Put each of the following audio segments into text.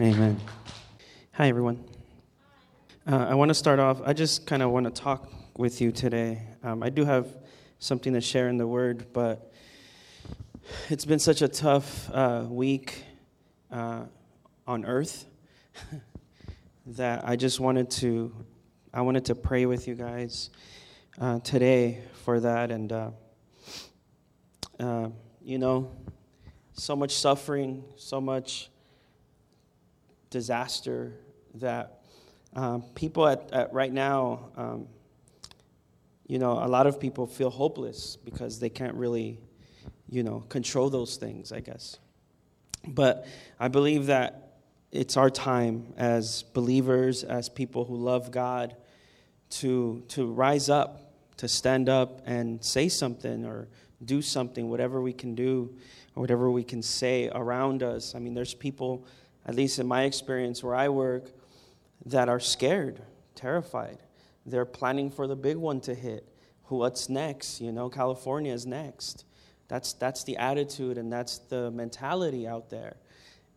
Amen. Hi, everyone. Uh, I want to start off, I just kind of want to talk with you today. Um, I do have something to share in the Word, but it's been such a tough uh, week uh, on earth that I just wanted to, I wanted to pray with you guys uh, today for that. And, uh, uh, you know, so much suffering, so much disaster that um, people at, at, right now, um, you know, a lot of people feel hopeless because they can't really, you know, control those things, I guess. But I believe that it's our time as believers, as people who love God, to, to rise up, to stand up and say something or do something, whatever we can do or whatever we can say around us. I mean, there's people at least in my experience where I work, that are scared, terrified. They're planning for the big one to hit. What's next? You know, California is next. That's, that's the attitude and that's the mentality out there.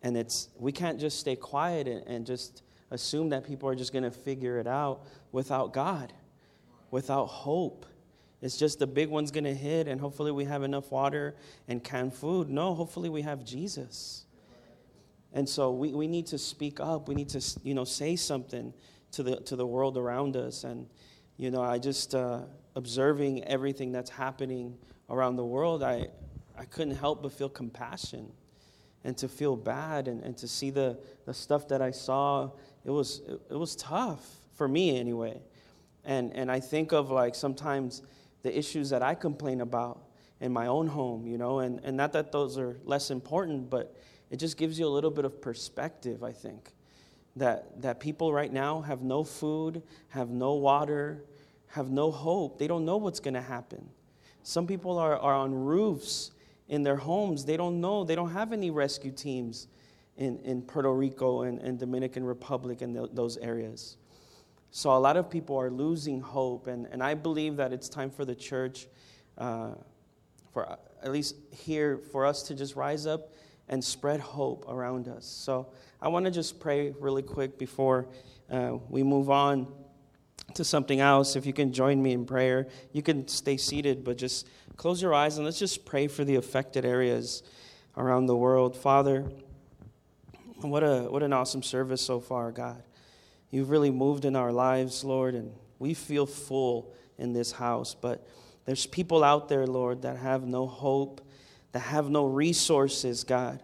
And it's, we can't just stay quiet and, and just assume that people are just going to figure it out without God, without hope. It's just the big one's going to hit, and hopefully we have enough water and canned food. No, hopefully we have Jesus. And so we, we need to speak up. We need to, you know, say something to the, to the world around us. And, you know, I just, uh, observing everything that's happening around the world, I, I couldn't help but feel compassion and to feel bad and, and to see the, the stuff that I saw. It was, it, was tough for me anyway. And, and I think of like sometimes the issues that I complain about in my own home, you know, and, and not that those are less important, but it just gives you a little bit of perspective, I think. That, that people right now have no food, have no water, have no hope. They don't know what's going to happen. Some people are, are on roofs in their homes. They don't know. They don't have any rescue teams in, in Puerto Rico and, and Dominican Republic and the, those areas. So a lot of people are losing hope. And, and I believe that it's time for the church, uh, for at least here, for us to just rise up and spread hope around us. So I want to just pray really quick before uh, we move on to something else. If you can join me in prayer, you can stay seated, but just close your eyes and let's just pray for the affected areas around the world. Father, what, a, what an awesome service so far, God. You've really moved in our lives, Lord, and we feel full in this house. But there's people out there, Lord, that have no hope that have no resources, God.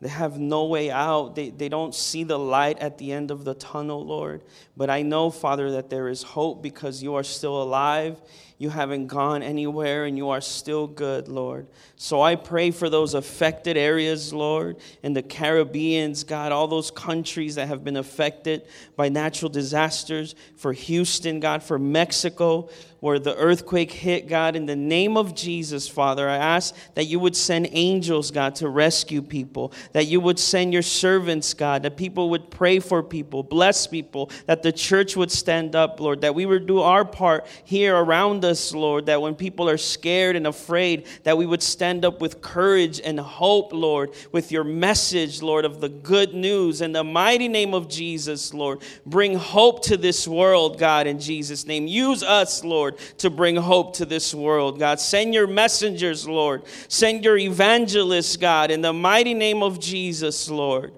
They have no way out. They, they don't see the light at the end of the tunnel, Lord. But I know, Father, that there is hope because you are still alive you haven't gone anywhere and you are still good, Lord. So I pray for those affected areas, Lord, in the Caribbeans, God, all those countries that have been affected by natural disasters, for Houston, God, for Mexico, where the earthquake hit, God, in the name of Jesus, Father, I ask that you would send angels, God, to rescue people, that you would send your servants, God, that people would pray for people, bless people, that the church would stand up, Lord, that we would do our part here around us, Lord, that when people are scared and afraid, that we would stand up with courage and hope, Lord, with your message, Lord, of the good news. In the mighty name of Jesus, Lord, bring hope to this world, God, in Jesus' name. Use us, Lord, to bring hope to this world, God. Send your messengers, Lord. Send your evangelists, God, in the mighty name of Jesus, Lord.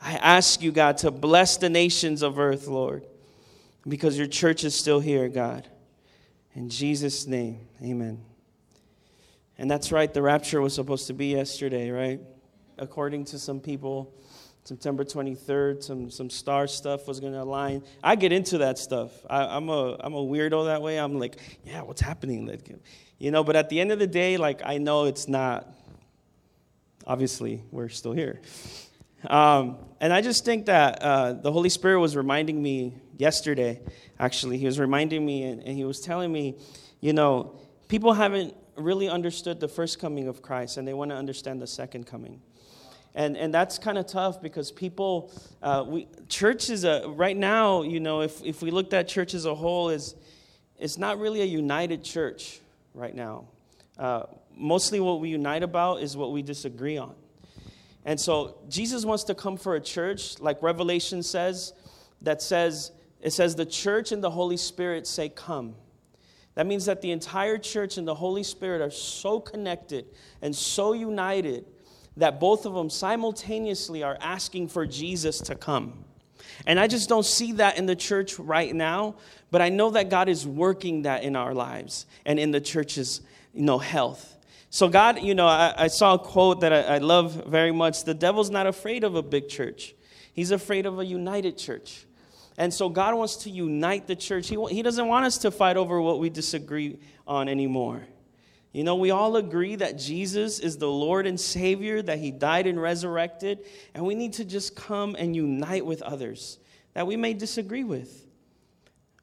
I ask you, God, to bless the nations of earth, Lord, because your church is still here, God. In Jesus' name, amen. And that's right, the rapture was supposed to be yesterday, right? According to some people, September 23rd, some, some star stuff was going to align. I get into that stuff. I, am a, I'm a weirdo that way. I'm like, yeah, what's happening? You know, but at the end of the day, like, I know it's not. Obviously, we're still here. Um, and I just think that uh, the Holy Spirit was reminding me yesterday, actually. He was reminding me and, and he was telling me, you know, people haven't really understood the first coming of Christ and they want to understand the second coming. And, and that's kind of tough because people, uh, we, church is a, right now, you know, if, if we looked at church as a whole, is it's not really a united church right now. Uh, mostly what we unite about is what we disagree on. And so Jesus wants to come for a church, like Revelation says, that says, it says, the church and the Holy Spirit say, Come. That means that the entire church and the Holy Spirit are so connected and so united that both of them simultaneously are asking for Jesus to come. And I just don't see that in the church right now, but I know that God is working that in our lives and in the church's you know, health. So, God, you know, I, I saw a quote that I, I love very much. The devil's not afraid of a big church, he's afraid of a united church. And so God wants to unite the church. He, he doesn't want us to fight over what we disagree on anymore. You know, we all agree that Jesus is the Lord and Savior, that He died and resurrected, and we need to just come and unite with others that we may disagree with.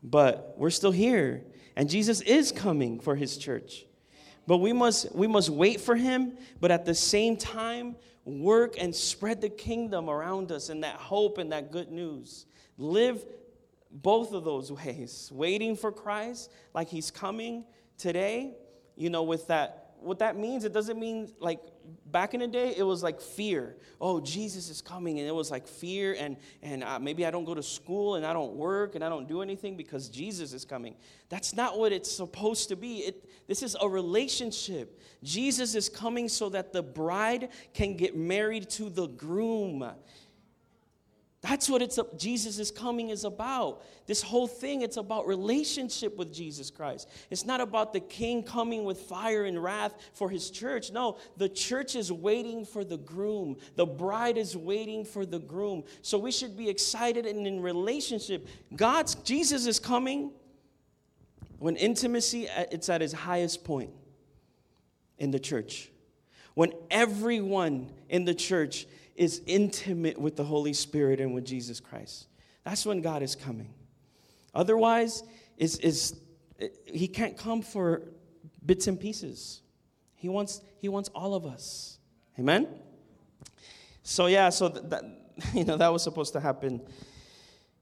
But we're still here, and Jesus is coming for His church. But we must, we must wait for Him, but at the same time, work and spread the kingdom around us and that hope and that good news. Live both of those ways, waiting for Christ like he's coming today, you know, with that what that means, it doesn't mean like back in the day, it was like fear. Oh, Jesus is coming. And it was like fear, and, and uh, maybe I don't go to school and I don't work and I don't do anything because Jesus is coming. That's not what it's supposed to be. It, this is a relationship. Jesus is coming so that the bride can get married to the groom. That's what it's Jesus is coming is about. This whole thing it's about relationship with Jesus Christ. It's not about the king coming with fire and wrath for his church. No, the church is waiting for the groom. The bride is waiting for the groom. So we should be excited and in relationship. God's Jesus is coming when intimacy uh, it's at its highest point in the church. When everyone in the church is intimate with the Holy Spirit and with Jesus Christ. That's when God is coming. Otherwise, is, is, he can't come for bits and pieces. He wants, he wants all of us. Amen? So, yeah, so that, you know, that was supposed to happen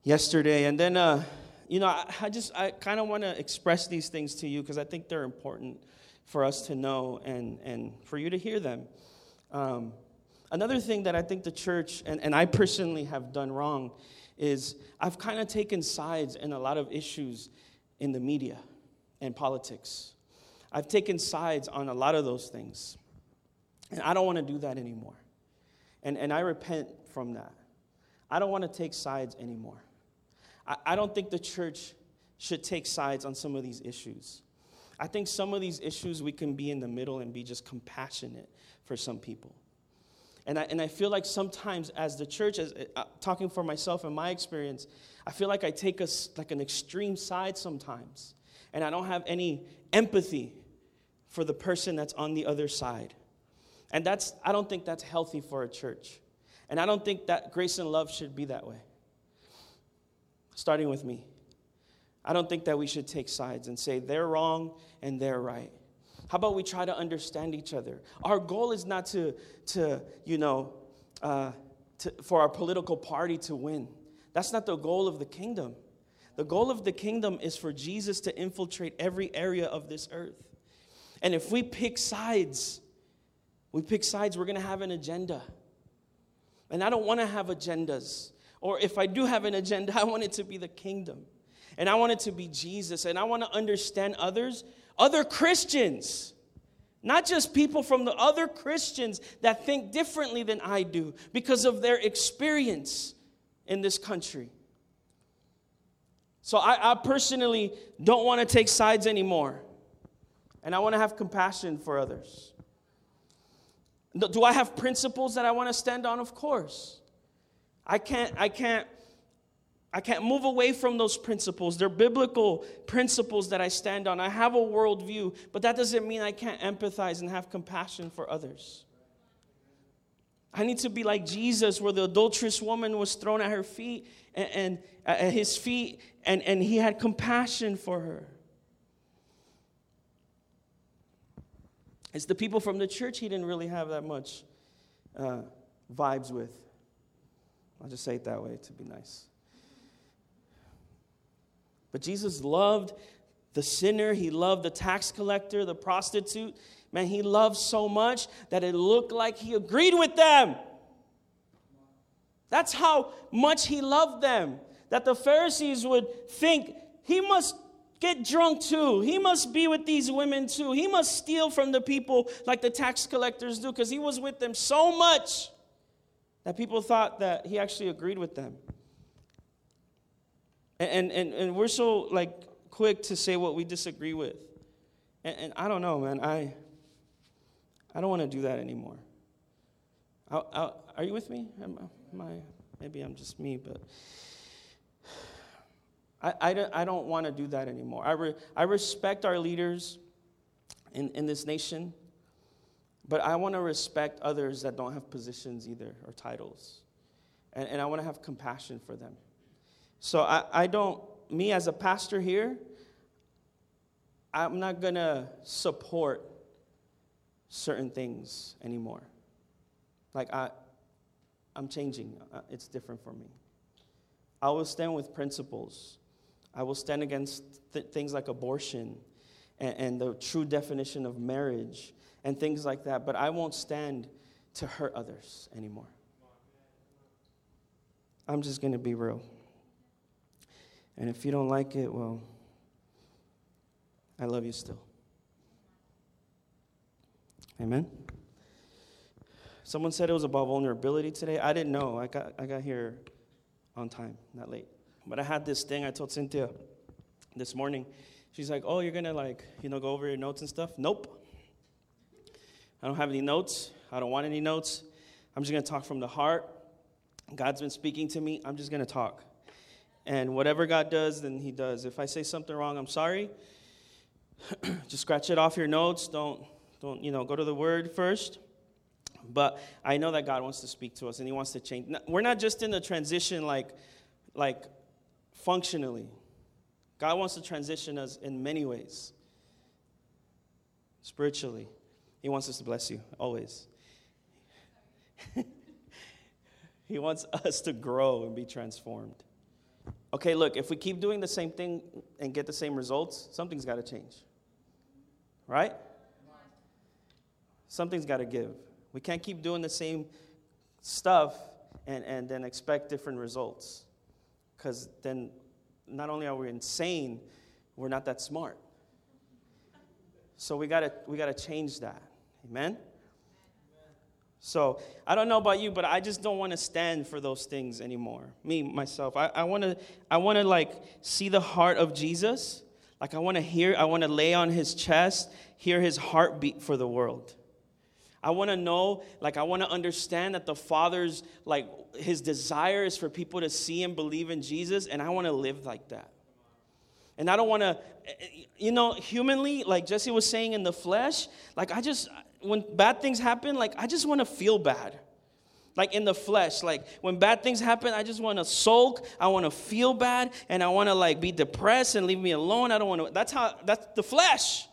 yesterday. And then, uh, you know, I, I just, I kind of want to express these things to you because I think they're important for us to know and, and for you to hear them. Um, Another thing that I think the church, and, and I personally have done wrong, is I've kind of taken sides in a lot of issues in the media and politics. I've taken sides on a lot of those things. And I don't want to do that anymore. And, and I repent from that. I don't want to take sides anymore. I, I don't think the church should take sides on some of these issues. I think some of these issues we can be in the middle and be just compassionate for some people. And I, and I feel like sometimes as the church, as uh, talking for myself and my experience, I feel like I take a, like an extreme side sometimes. And I don't have any empathy for the person that's on the other side. And that's, I don't think that's healthy for a church. And I don't think that grace and love should be that way. Starting with me. I don't think that we should take sides and say they're wrong and they're right. How about we try to understand each other? Our goal is not to, to you know, uh, to, for our political party to win. That's not the goal of the kingdom. The goal of the kingdom is for Jesus to infiltrate every area of this earth. And if we pick sides, we pick sides, we're going to have an agenda. And I don't want to have agendas. Or if I do have an agenda, I want it to be the kingdom. And I want it to be Jesus. And I want to understand others other Christians, not just people from the other Christians that think differently than I do because of their experience in this country. So I, I personally don't want to take sides anymore. And I want to have compassion for others. Do I have principles that I want to stand on? Of course. I can't, I can't I can't move away from those principles. They're biblical principles that I stand on. I have a worldview, but that doesn't mean I can't empathize and have compassion for others. I need to be like Jesus, where the adulterous woman was thrown at her feet and, and at his feet, and, and he had compassion for her. It's the people from the church he didn't really have that much uh, vibes with. I'll just say it that way to be nice. But Jesus loved the sinner, he loved the tax collector, the prostitute. Man, he loved so much that it looked like he agreed with them. That's how much he loved them. That the Pharisees would think he must get drunk too. He must be with these women too. He must steal from the people like the tax collectors do because he was with them so much that people thought that he actually agreed with them. And, and, and we're so like quick to say what we disagree with. And, and I don't know, man. I, I don't want to do that anymore. I, I, are you with me? Am, am I, maybe I'm just me, but I, I don't, I don't want to do that anymore. I, re, I respect our leaders in, in this nation, but I want to respect others that don't have positions either or titles. And, and I want to have compassion for them. So I, I don't, me as a pastor here, I'm not going to support certain things anymore. Like, I, I'm changing, uh, it's different for me. I will stand with principles. I will stand against th- things like abortion and, and the true definition of marriage and things like that, but I won't stand to hurt others anymore. I'm just going to be real. And if you don't like it, well, I love you still. Amen. Someone said it was about vulnerability today. I didn't know. I got, I got here on time, not late. But I had this thing I told Cynthia this morning. She's like, Oh, you're going to, like, you know, go over your notes and stuff? Nope. I don't have any notes. I don't want any notes. I'm just going to talk from the heart. God's been speaking to me. I'm just going to talk. And whatever God does, then He does. If I say something wrong, I'm sorry. just scratch it off your notes. Don't, don't, you know, go to the Word first. But I know that God wants to speak to us and He wants to change. We're not just in the transition like, like functionally. God wants to transition us in many ways. Spiritually, He wants us to bless you always. he wants us to grow and be transformed. Okay, look, if we keep doing the same thing and get the same results, something's got to change. Right? Something's got to give. We can't keep doing the same stuff and, and then expect different results. Because then not only are we insane, we're not that smart. So we gotta we gotta change that. Amen? So I don't know about you, but I just don't want to stand for those things anymore. Me, myself. I, I wanna I wanna like see the heart of Jesus. Like I wanna hear, I wanna lay on his chest, hear his heartbeat for the world. I want to know, like, I want to understand that the Father's, like, his desire is for people to see and believe in Jesus, and I want to live like that. And I don't want to, eh, eh, you know, humanly, like Jesse was saying in the flesh, like, I just, when bad things happen, like, I just want to feel bad. Like in the flesh, like when bad things happen, I just want to sulk. I want to feel bad, and I want to like be depressed and leave me alone. I don't want to. That's how. That's the flesh.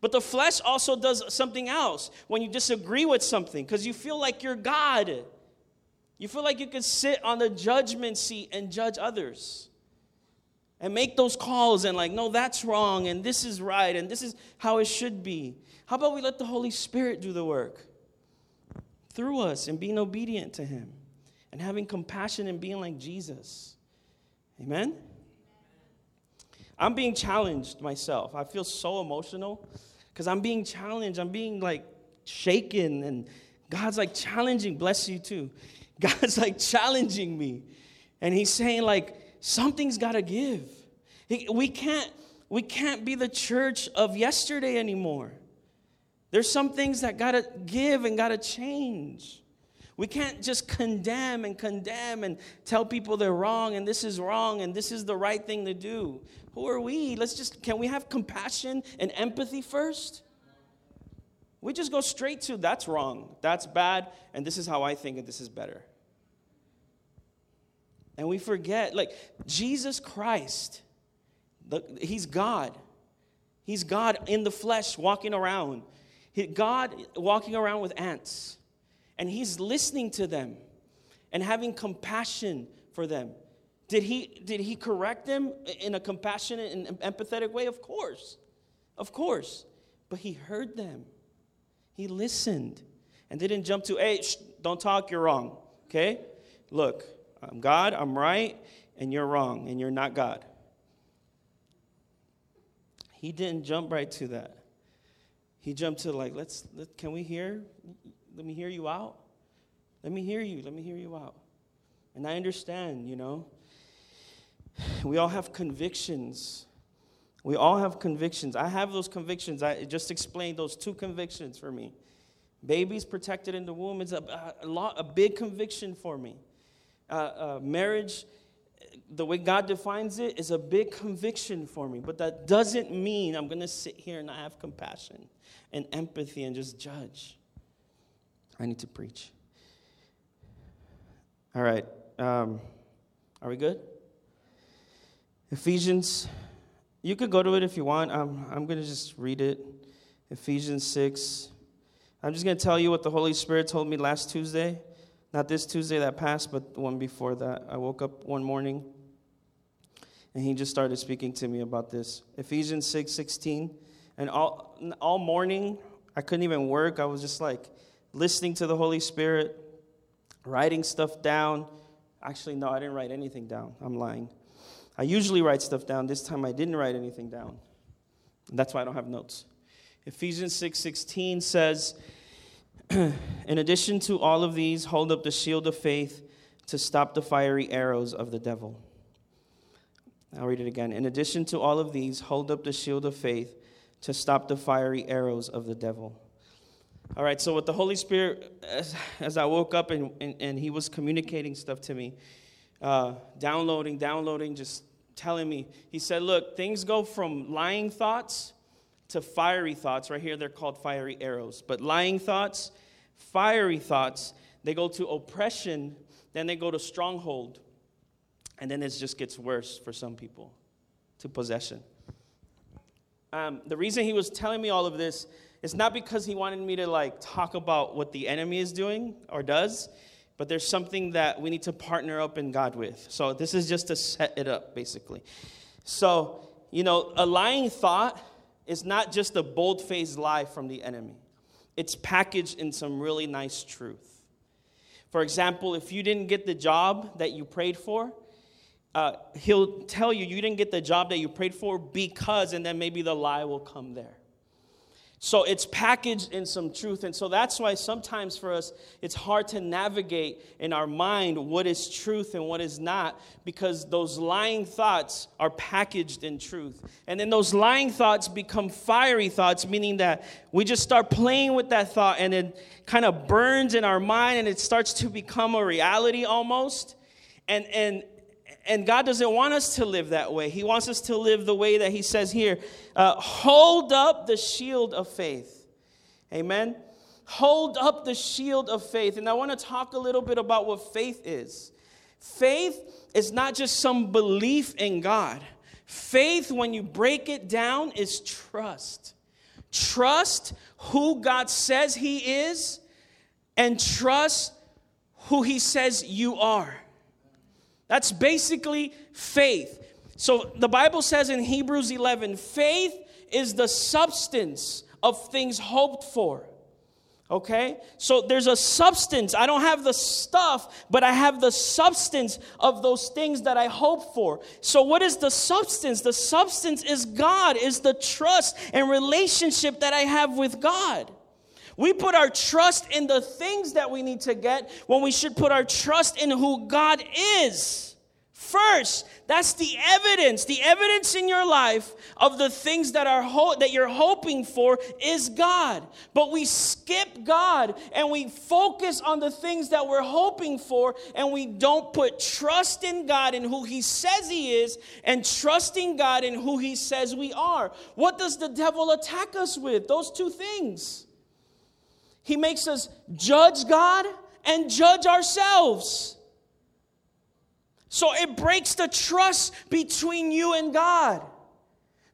But the flesh also does something else when you disagree with something because you feel like you're God. You feel like you can sit on the judgment seat and judge others and make those calls and, like, no, that's wrong and this is right and this is how it should be. How about we let the Holy Spirit do the work through us and being obedient to Him and having compassion and being like Jesus? Amen? I'm being challenged myself. I feel so emotional because I'm being challenged. I'm being like shaken, and God's like challenging, bless you too. God's like challenging me. And He's saying, like, something's got to give. We can't, we can't be the church of yesterday anymore. There's some things that got to give and got to change. We can't just condemn and condemn and tell people they're wrong and this is wrong and this is the right thing to do. Who are we? Let's just, can we have compassion and empathy first? We just go straight to that's wrong, that's bad, and this is how I think and this is better. And we forget, like, Jesus Christ, the, He's God. He's God in the flesh walking around. God walking around with ants. And He's listening to them and having compassion for them. Did he, did he correct them in a compassionate and empathetic way? Of course. Of course. But he heard them. He listened and didn't jump to, hey, shh, don't talk, you're wrong. Okay? look, I'm God, I'm right, and you're wrong, and you're not God. He didn't jump right to that. He jumped to like, let's, let, can we hear? Let me hear you out. Let me hear you. Let me hear you out. And I understand, you know. We all have convictions. We all have convictions. I have those convictions. I just explained those two convictions for me. Babies protected in the womb is a, a, lot, a big conviction for me. Uh, uh, marriage the way God defines it is a big conviction for me, but that doesn't mean I'm going to sit here and not have compassion and empathy and just judge. I need to preach. All right. Um, are we good? Ephesians, you could go to it if you want. I'm, I'm going to just read it. Ephesians 6. I'm just going to tell you what the Holy Spirit told me last Tuesday. Not this Tuesday that passed, but the one before that. I woke up one morning and he just started speaking to me about this. Ephesians 6 16. And all, all morning, I couldn't even work. I was just like listening to the Holy Spirit, writing stuff down. Actually, no, I didn't write anything down. I'm lying. I usually write stuff down. This time I didn't write anything down. That's why I don't have notes. Ephesians 6 16 says, In addition to all of these, hold up the shield of faith to stop the fiery arrows of the devil. I'll read it again. In addition to all of these, hold up the shield of faith to stop the fiery arrows of the devil. All right, so with the Holy Spirit, as, as I woke up and, and, and, He was communicating stuff to me, uh, downloading, downloading, just telling me, He said, Look, things go from lying thoughts to fiery thoughts. Right here, they're called fiery arrows. But lying thoughts, fiery thoughts, they go to oppression, then they go to stronghold. And then it just gets worse for some people to possession. Um, the reason he was telling me all of this is not because he wanted me to like talk about what the enemy is doing or does, but there's something that we need to partner up in God with. So this is just to set it up, basically. So, you know, a lying thought is not just a bold faced lie from the enemy, it's packaged in some really nice truth. For example, if you didn't get the job that you prayed for, uh, he'll tell you you didn't get the job that you prayed for because, and then maybe the lie will come there. So it's packaged in some truth. And so that's why sometimes for us, it's hard to navigate in our mind what is truth and what is not, because those lying thoughts are packaged in truth. And then those lying thoughts become fiery thoughts, meaning that we just start playing with that thought and it kind of burns in our mind and it starts to become a reality almost. And, and, and God doesn't want us to live that way. He wants us to live the way that He says here uh, hold up the shield of faith. Amen. Hold up the shield of faith. And I want to talk a little bit about what faith is. Faith is not just some belief in God, faith, when you break it down, is trust. Trust who God says He is, and trust who He says you are. That's basically faith. So the Bible says in Hebrews 11 faith is the substance of things hoped for. Okay? So there's a substance. I don't have the stuff, but I have the substance of those things that I hope for. So what is the substance? The substance is God, is the trust and relationship that I have with God. We put our trust in the things that we need to get when we should put our trust in who God is. First, that's the evidence. The evidence in your life of the things that are ho- that you're hoping for is God. But we skip God and we focus on the things that we're hoping for and we don't put trust in God and who he says he is and trusting God in who he says we are. What does the devil attack us with? Those two things. He makes us judge God and judge ourselves. So it breaks the trust between you and God.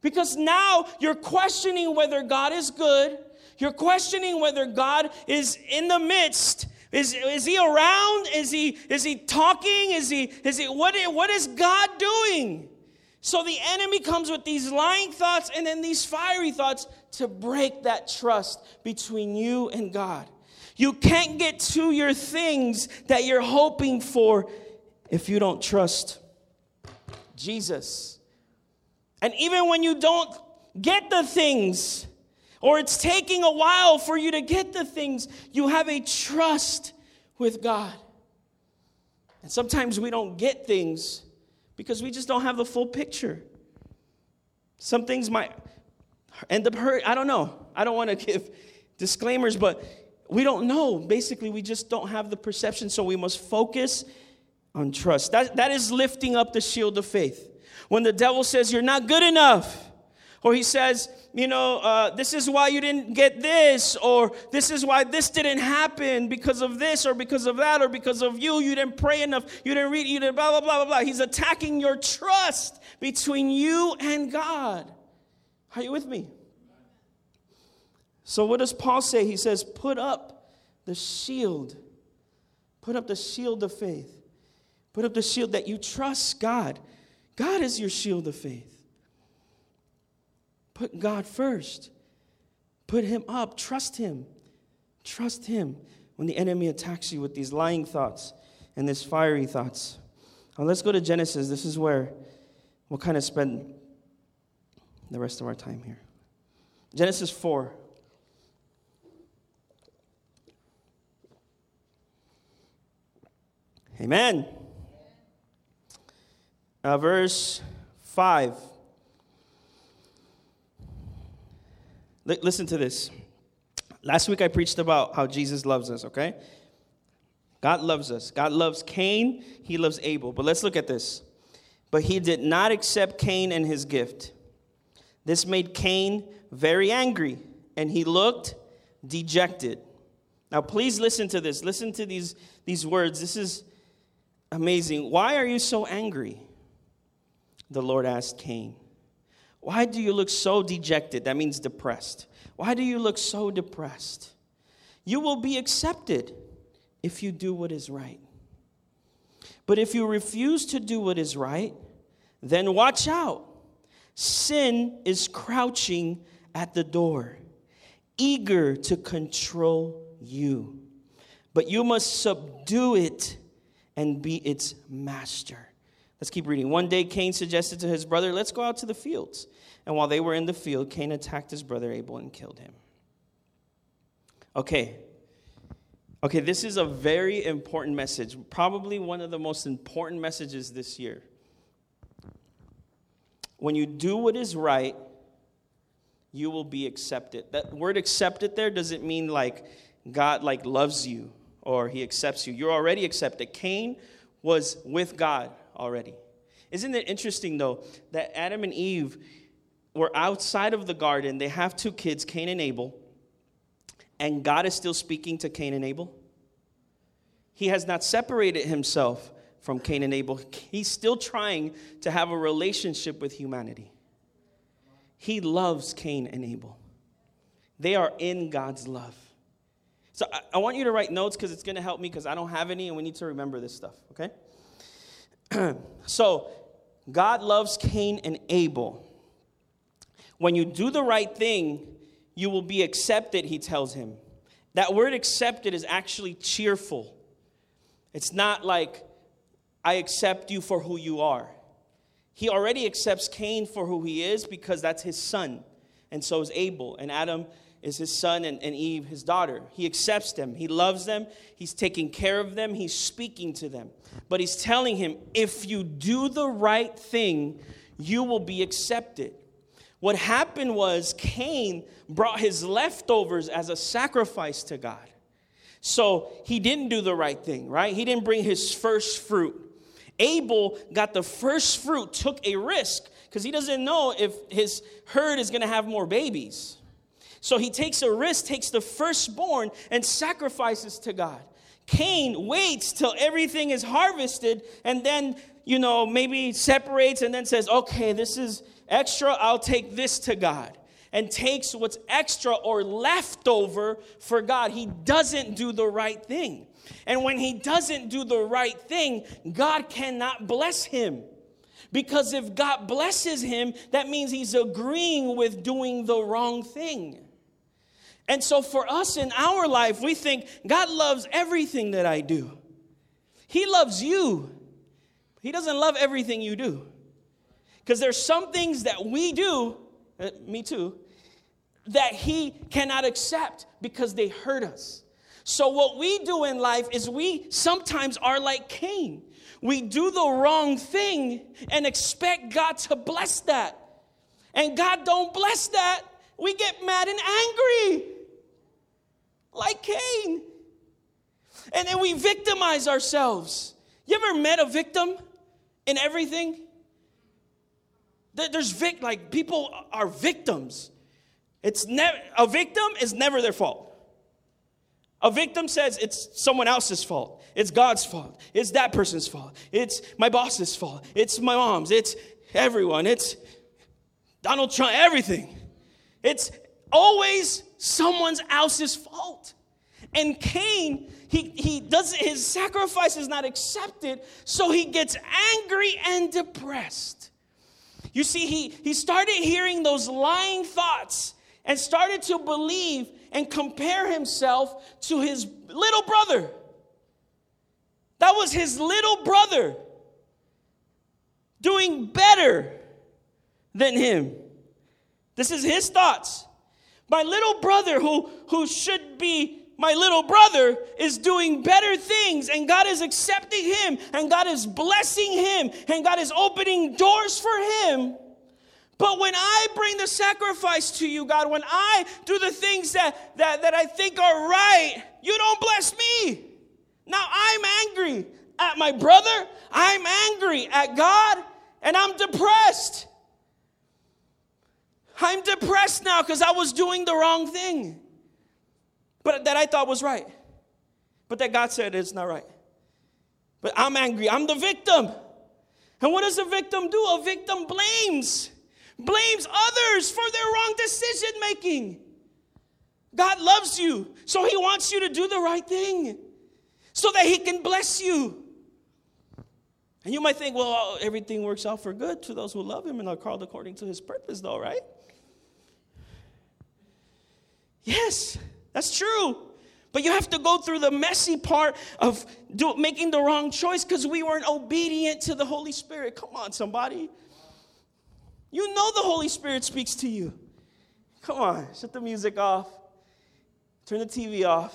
Because now you're questioning whether God is good. You're questioning whether God is in the midst. Is, is he around? Is he, is he talking? Is he, is he, what, what is God doing? So the enemy comes with these lying thoughts and then these fiery thoughts to break that trust between you and God. You can't get to your things that you're hoping for if you don't trust Jesus. And even when you don't get the things, or it's taking a while for you to get the things, you have a trust with God. And sometimes we don't get things because we just don't have the full picture. Some things might end up hurt. I don't know. I don't want to give disclaimers, but we don't know. Basically, we just don't have the perception, so we must focus on trust. That, that is lifting up the shield of faith. When the devil says, You're not good enough, or he says, you know, uh, this is why you didn't get this, or this is why this didn't happen because of this, or because of that, or because of you. You didn't pray enough. You didn't read. You didn't blah blah blah blah blah. He's attacking your trust between you and God. Are you with me? So what does Paul say? He says, "Put up the shield. Put up the shield of faith. Put up the shield that you trust God. God is your shield of faith." Put God first. Put Him up. Trust Him. Trust Him when the enemy attacks you with these lying thoughts and these fiery thoughts. Now let's go to Genesis. This is where we'll kind of spend the rest of our time here. Genesis 4. Amen. Uh, verse 5. L- listen to this. Last week I preached about how Jesus loves us, okay? God loves us. God loves Cain, he loves Abel. But let's look at this. But he did not accept Cain and his gift. This made Cain very angry, and he looked dejected. Now, please listen to this. Listen to these, these words. This is amazing. Why are you so angry? The Lord asked Cain. Why do you look so dejected? That means depressed. Why do you look so depressed? You will be accepted if you do what is right. But if you refuse to do what is right, then watch out. Sin is crouching at the door, eager to control you. But you must subdue it and be its master. Let's keep reading. One day, Cain suggested to his brother, Let's go out to the fields. And while they were in the field, Cain attacked his brother Abel and killed him. Okay. Okay, this is a very important message. Probably one of the most important messages this year. When you do what is right, you will be accepted. That word accepted there doesn't mean like God like loves you or he accepts you. You're already accepted. Cain was with God already. Isn't it interesting, though, that Adam and Eve were outside of the garden? They have two kids, Cain and Abel, and God is still speaking to Cain and Abel. He has not separated himself from Cain and Abel. He's still trying to have a relationship with humanity. He loves Cain and Abel. They are in God's love. So I, I want you to write notes because it's going to help me because I don't have any and we need to remember this stuff, okay? so, God loves Cain and Abel. When you do the right thing, you will be accepted, he tells him. That word accepted is actually cheerful. It's not like, I accept you for who you are. He already accepts Cain for who he is because that's his son, and so is Abel. And Adam is his son and, and Eve, his daughter. He accepts them, he loves them, he's taking care of them, he's speaking to them. But he's telling him, if you do the right thing, you will be accepted. What happened was Cain brought his leftovers as a sacrifice to God. So he didn't do the right thing, right? He didn't bring his first fruit. Abel got the first fruit, took a risk because he doesn't know if his herd is going to have more babies. So he takes a risk, takes the firstborn, and sacrifices to God. Cain waits till everything is harvested and then, you know, maybe separates and then says, okay, this is extra, I'll take this to God. And takes what's extra or leftover for God. He doesn't do the right thing. And when he doesn't do the right thing, God cannot bless him. Because if God blesses him, that means he's agreeing with doing the wrong thing. And so for us in our life, we think God loves everything that I do. He loves you. He doesn't love everything you do. Because there's some things that we do, uh, me too, that He cannot accept because they hurt us. So, what we do in life is we sometimes are like Cain. We do the wrong thing and expect God to bless that. And God don't bless that. We get mad and angry like Cain. And then we victimize ourselves. You ever met a victim in everything? There's vic- like people are victims. It's never a victim is never their fault. A victim says it's someone else's fault. It's God's fault. It's that person's fault. It's my boss's fault. It's my mom's. It's everyone. It's Donald Trump, everything. It's always someone else's fault. And Cain, he, he does his sacrifice is not accepted, so he gets angry and depressed. You see, he, he started hearing those lying thoughts and started to believe and compare himself to his little brother. That was his little brother doing better than him. This is his thoughts. My little brother, who, who should be my little brother, is doing better things, and God is accepting him, and God is blessing him, and God is opening doors for him. But when I bring the sacrifice to you, God, when I do the things that, that, that I think are right, you don't bless me. Now I'm angry at my brother, I'm angry at God, and I'm depressed. I'm depressed now because I was doing the wrong thing, but that I thought was right, but that God said it's not right. But I'm angry. I'm the victim. And what does a victim do? A victim blames, blames others for their wrong decision making. God loves you, so He wants you to do the right thing so that He can bless you. And you might think, well, everything works out for good to those who love Him and are called according to His purpose, though, right? Yes, that's true. But you have to go through the messy part of do, making the wrong choice because we weren't obedient to the Holy Spirit. Come on, somebody. You know the Holy Spirit speaks to you. Come on, shut the music off, turn the TV off.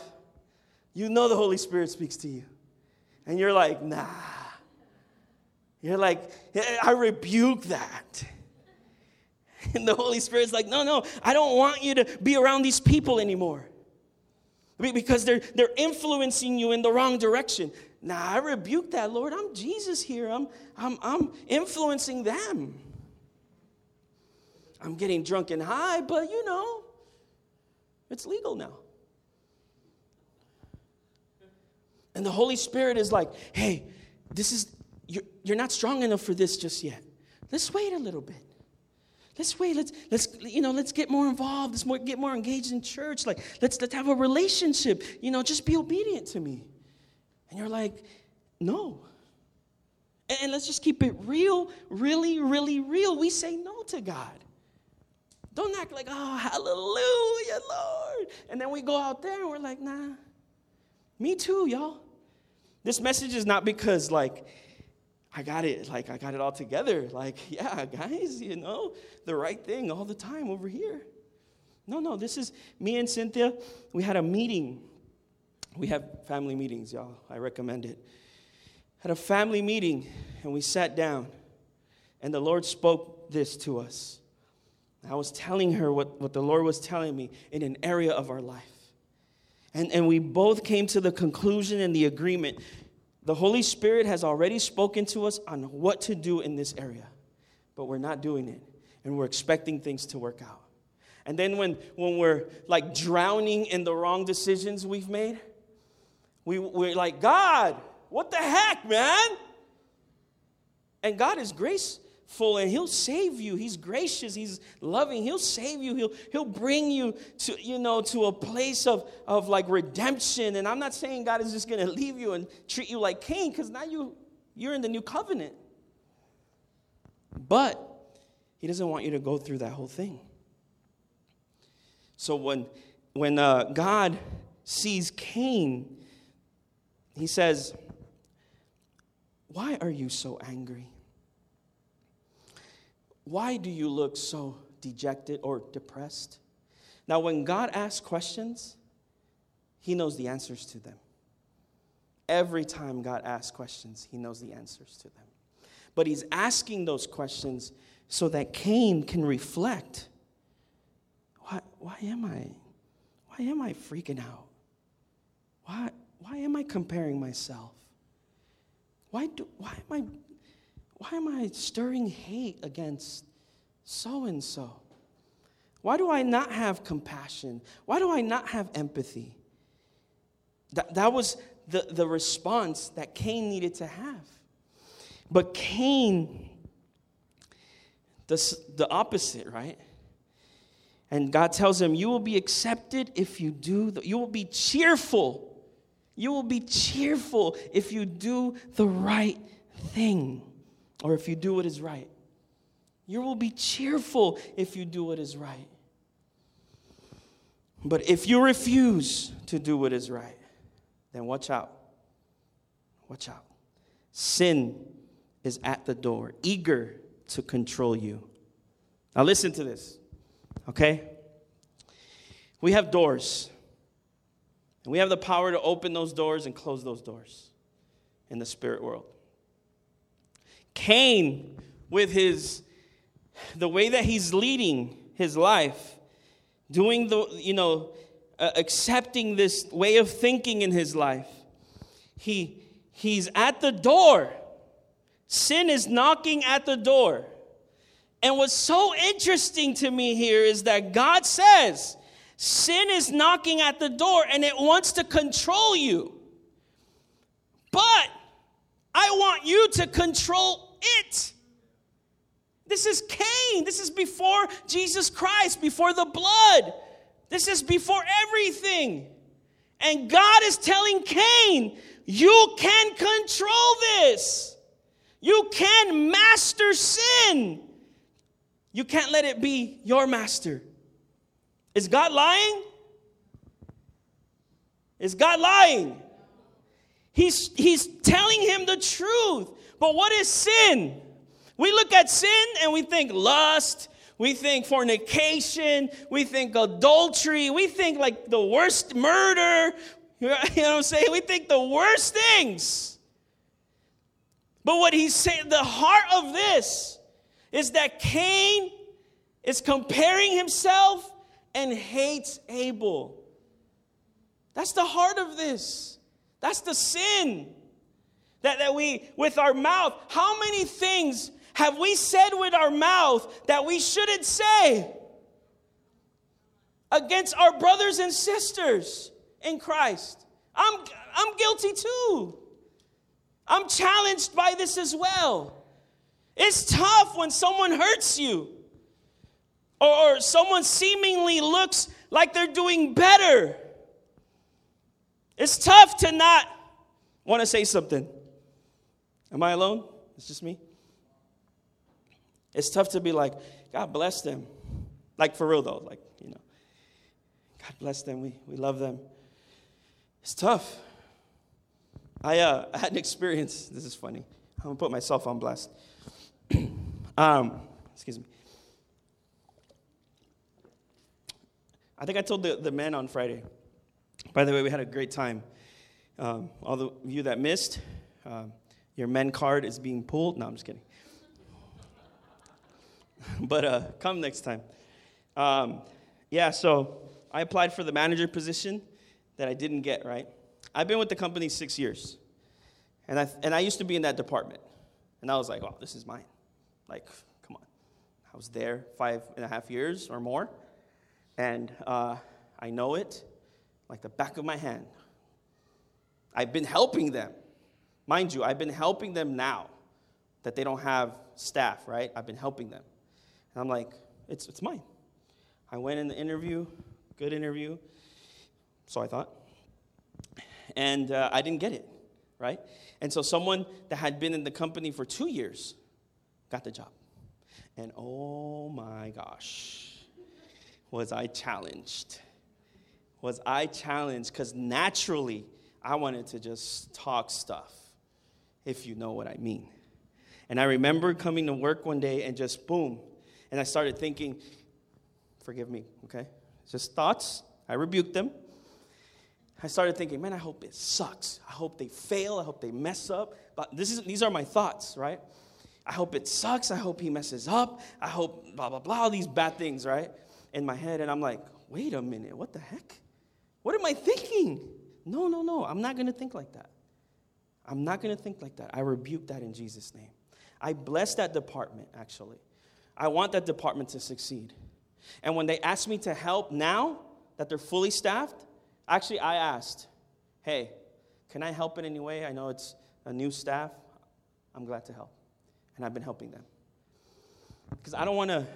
You know the Holy Spirit speaks to you. And you're like, nah. You're like, I rebuke that. And the Holy Spirit's like, no, no, I don't want you to be around these people anymore. Because they're, they're influencing you in the wrong direction. Nah, I rebuke that, Lord. I'm Jesus here. I'm, I'm, I'm influencing them. I'm getting drunk and high, but you know, it's legal now. And the Holy Spirit is like, hey, this is, you're, you're not strong enough for this just yet. Let's wait a little bit. Let's wait. Let's let's you know let's get more involved. Let's more, get more engaged in church. Like let's let's have a relationship. You know, just be obedient to me. And you're like, no. And, and let's just keep it real, really, really real. We say no to God. Don't act like, oh, hallelujah, Lord. And then we go out there and we're like, nah. Me too, y'all. This message is not because like I got it, like I got it all together. Like, yeah, guys, you know, the right thing all the time over here. No, no, this is me and Cynthia. We had a meeting. We have family meetings, y'all. I recommend it. Had a family meeting, and we sat down, and the Lord spoke this to us. I was telling her what, what the Lord was telling me in an area of our life. And, and we both came to the conclusion and the agreement the Holy Spirit has already spoken to us on what to do in this area, but we're not doing it. And we're expecting things to work out. And then when, when we're like drowning in the wrong decisions we've made, we, we're like, God, what the heck, man? And God is grace full and he'll save you. He's gracious. He's loving. He'll save you. He'll he'll bring you to you know to a place of of like redemption. And i'm not saying god is just going to leave you and treat you like cain because now you you're in the new covenant. But he doesn't want you to go through that whole thing. So when when uh, God sees Cain, he says, Why are you so angry? Why do you look so dejected or depressed? Now, when God asks questions, he knows the answers to them. Every time God asks questions, he knows the answers to them. But he's asking those questions so that Cain can reflect. Why, why am I? Why am I freaking out? Why, why am I comparing myself? Why, do, why, am I, why am I stirring hate against so and so? Why do I not have compassion? Why do I not have empathy? That, that was the, the response that Cain needed to have. But Cain, the, the opposite, right? And God tells him, You will be accepted if you do, the, you will be cheerful. You will be cheerful if you do the right thing or if you do what is right. You will be cheerful if you do what is right. But if you refuse to do what is right, then watch out. Watch out. Sin is at the door, eager to control you. Now, listen to this, okay? We have doors, and we have the power to open those doors and close those doors in the spirit world. Cain, with his the way that he's leading his life, doing the, you know, uh, accepting this way of thinking in his life. He, he's at the door. Sin is knocking at the door. And what's so interesting to me here is that God says sin is knocking at the door and it wants to control you. But I want you to control it. This is Cain. This is before Jesus Christ, before the blood. This is before everything. And God is telling Cain, you can control this. You can master sin. You can't let it be your master. Is God lying? Is God lying? He's, he's telling him the truth. But what is sin? We look at sin and we think lust, we think fornication, we think adultery, we think like the worst murder. You know what I'm saying? We think the worst things. But what he's saying, the heart of this is that Cain is comparing himself and hates Abel. That's the heart of this. That's the sin. That, that we, with our mouth, how many things have we said with our mouth that we shouldn't say against our brothers and sisters in Christ? I'm, I'm guilty too. I'm challenged by this as well. It's tough when someone hurts you or, or someone seemingly looks like they're doing better. It's tough to not want to say something. Am I alone? It's just me? It's tough to be like, God bless them. Like for real though, like, you know, God bless them. We, we love them. It's tough. I, uh, I had an experience. This is funny. I'm going to put myself on blast. um, excuse me. I think I told the, the men on Friday. By the way, we had a great time. Um, all the you that missed, um, your men card is being pulled. No, I'm just kidding. but uh, come next time. Um, yeah, so I applied for the manager position that I didn't get, right? I've been with the company six years. And I, and I used to be in that department. And I was like, oh, this is mine. Like, come on. I was there five and a half years or more. And uh, I know it like the back of my hand. I've been helping them. Mind you, I've been helping them now that they don't have staff, right? I've been helping them. And I'm like, it's, it's mine. I went in the interview, good interview, so I thought. And uh, I didn't get it, right? And so someone that had been in the company for two years got the job. And oh my gosh, was I challenged. Was I challenged because naturally I wanted to just talk stuff, if you know what I mean. And I remember coming to work one day and just boom, and I started thinking, forgive me, okay? Just thoughts. I rebuked them. I started thinking, man, I hope it sucks. I hope they fail. I hope they mess up. But this is, these are my thoughts, right? I hope it sucks. I hope he messes up. I hope blah, blah, blah, all these bad things, right? In my head. And I'm like, wait a minute, what the heck? What am I thinking? No, no, no. I'm not going to think like that. I'm not going to think like that. I rebuke that in Jesus' name. I bless that department, actually. I want that department to succeed. And when they ask me to help now that they're fully staffed, actually, I asked, hey, can I help in any way? I know it's a new staff. I'm glad to help. And I've been helping them. Because I don't want to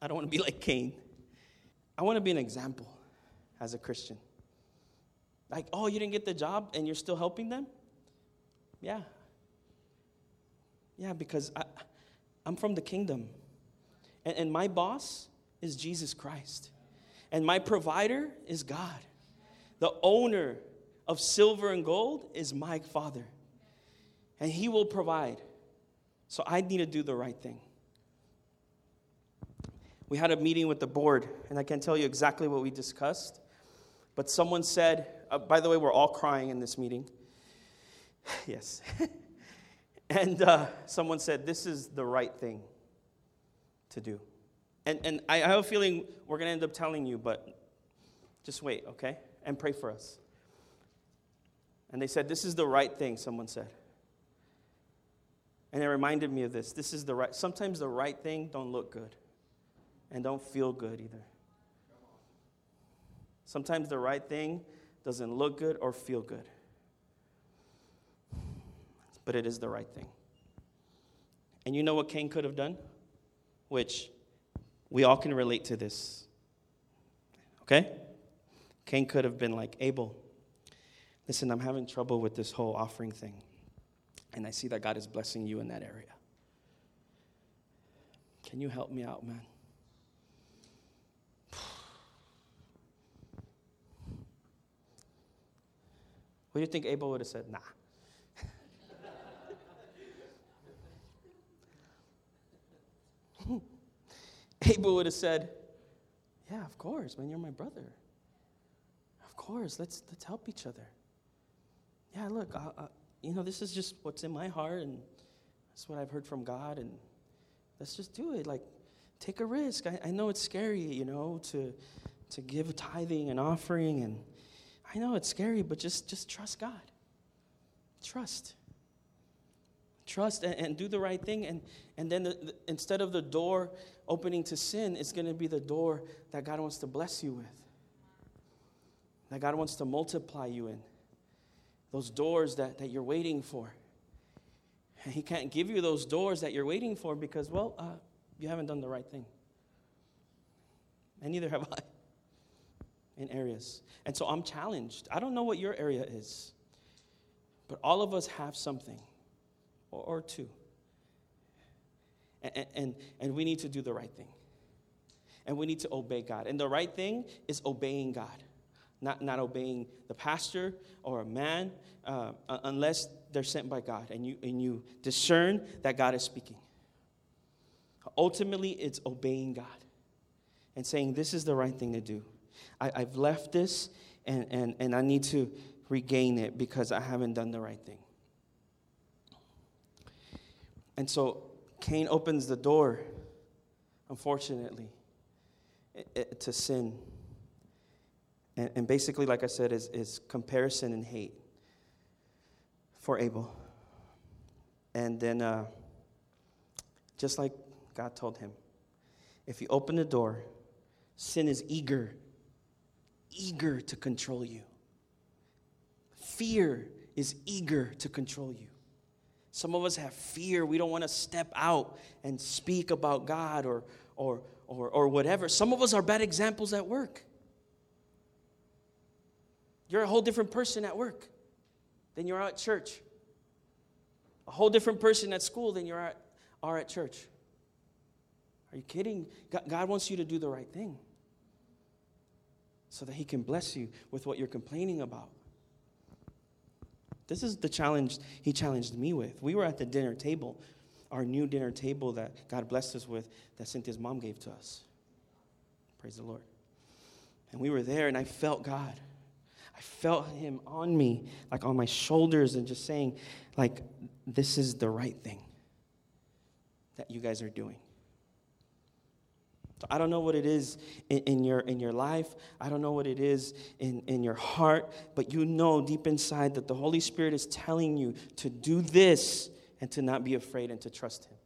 I don't want to be like Cain. I want to be an example as a Christian. Like, oh, you didn't get the job and you're still helping them? Yeah. Yeah, because I, I'm from the kingdom. And, and my boss is Jesus Christ. And my provider is God. The owner of silver and gold is my Father. And He will provide. So I need to do the right thing. We had a meeting with the board, and I can't tell you exactly what we discussed, but someone said, uh, by the way, we're all crying in this meeting. yes. and uh, someone said, this is the right thing to do. And, and I, have a feeling we're going to end up telling you, but just wait, okay? And pray for us. And they said, This is the right thing, someone said. And it reminded me of this. This is the right, sometimes the right thing don't look good and don't feel good either. Sometimes the right thing doesn't look good or feel good, but it is the right thing. And you know what Cain could have done? Which we all can relate to this. Okay? Cain could have been like, Abel, listen, I'm having trouble with this whole offering thing. And I see that God is blessing you in that area. Can you help me out, man? What do you think Abel would have said? Nah. Abel would have said, Yeah, of course, man, you're my brother. Of course, let's, let's help each other. Yeah, look, I, I, you know, this is just what's in my heart, and that's what I've heard from God, and let's just do it. Like, take a risk. I, I know it's scary, you know, to, to give tithing and offering, and I know it's scary, but just, just trust God. Trust. Trust and, and, do the right thing and, and then the, the, instead of the door opening to sin it's going to be the door that god wants to bless you with that god wants to multiply you in. Those doors that, that you're waiting for. And he can't give you those doors that you're waiting for because well uh, you haven't done the right thing. And neither have i in areas and so i'm challenged i don't know what your area is but all of us have something or, or two. And, and, and we need to do the right thing. And we need to obey God. And the right thing is obeying God, not, not obeying the pastor or a man, uh, unless they're sent by God and you, and you discern that God is speaking. Ultimately, it's obeying God and saying, This is the right thing to do. I, I've left this and, and, and I need to regain it because I haven't done the right thing. And so Cain opens the door, unfortunately, to sin. And, basically, like I said, is, is comparison and hate for Abel. And then, uh, just like God told him, if you open the door, sin is eager, eager to control you. Fear is eager to control you. Some of us have fear. We don't want to step out and speak about God or, or, or, or whatever. Some of us are bad examples at work. You're a whole different person at work than you are at church. A whole different person at school than you are at, are at church. Are you kidding? God, God wants you to do the right thing. So that He can bless you with what you're complaining about. This is the challenge He challenged me with. We were at the dinner table, our new dinner table that God blessed us with, that Cynthia's mom gave to us. Praise the Lord. And we were there, and I felt God. I felt Him on me, like on my shoulders, and just saying, like, this is the right thing that you guys are doing. I don't know what it is in, in, your, in your life. I don't know what it is in, in your heart, but you know deep inside that the Holy Spirit is telling you to do this and to not be afraid and to trust Him.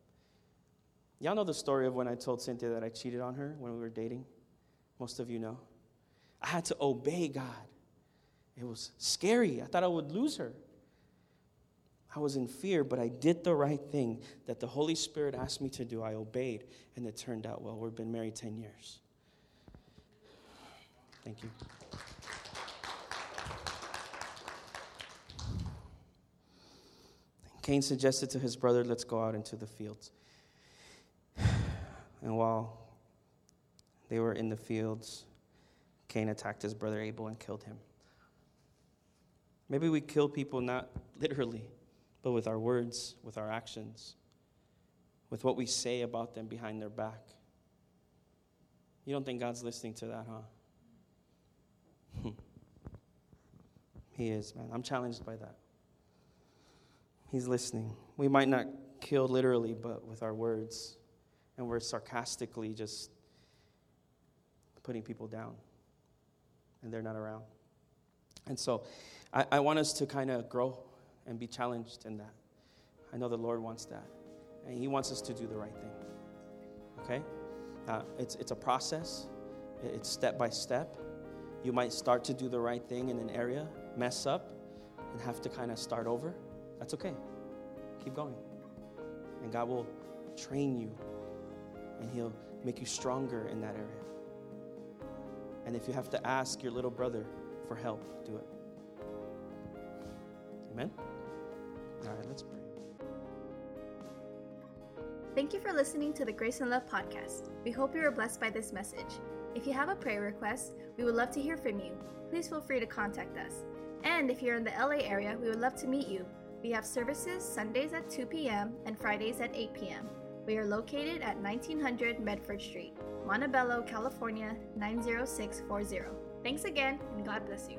Y'all know the story of when I told Cynthia that I cheated on her when we were dating? Most of you know. I had to obey God. It was scary. I thought I would lose her. I was in fear, but I did the right thing that the Holy Spirit asked me to do. I obeyed, and it turned out well. We've been married 10 years. Thank you. Cain suggested to his brother, Let's go out into the fields. And while they were in the fields, Cain attacked his brother Abel and killed him. Maybe we kill people not literally, but with our words, with our actions, with what we say about them behind their back. You don't think God's listening to that, huh? Hmm. he is, man. I'm challenged by that. He's listening. We might not kill literally, but with our words. And we're sarcastically just putting people down, and they're not around. And so I, I want us to kind of grow and be challenged in that. I know the Lord wants that. And He wants us to do the right thing. Okay? Uh, it's, it's a process, it's step by step. You might start to do the right thing in an area, mess up, and have to kind of start over. That's okay. Keep going. And God will train you, and He'll make you stronger in that area. And if you have to ask your little brother for help, do it. Amen? All right, let's pray. Thank you for listening to the Grace and Love podcast. We hope you were blessed by this message. If you have a prayer request, we would love to hear from you. Please feel free to contact us. And if you're in the LA area, we would love to meet you. We have services Sundays at 2 p.m. and Fridays at 8 p.m. We are located at 1900 Medford Street, Montebello, California 90640. Thanks again, and God bless you.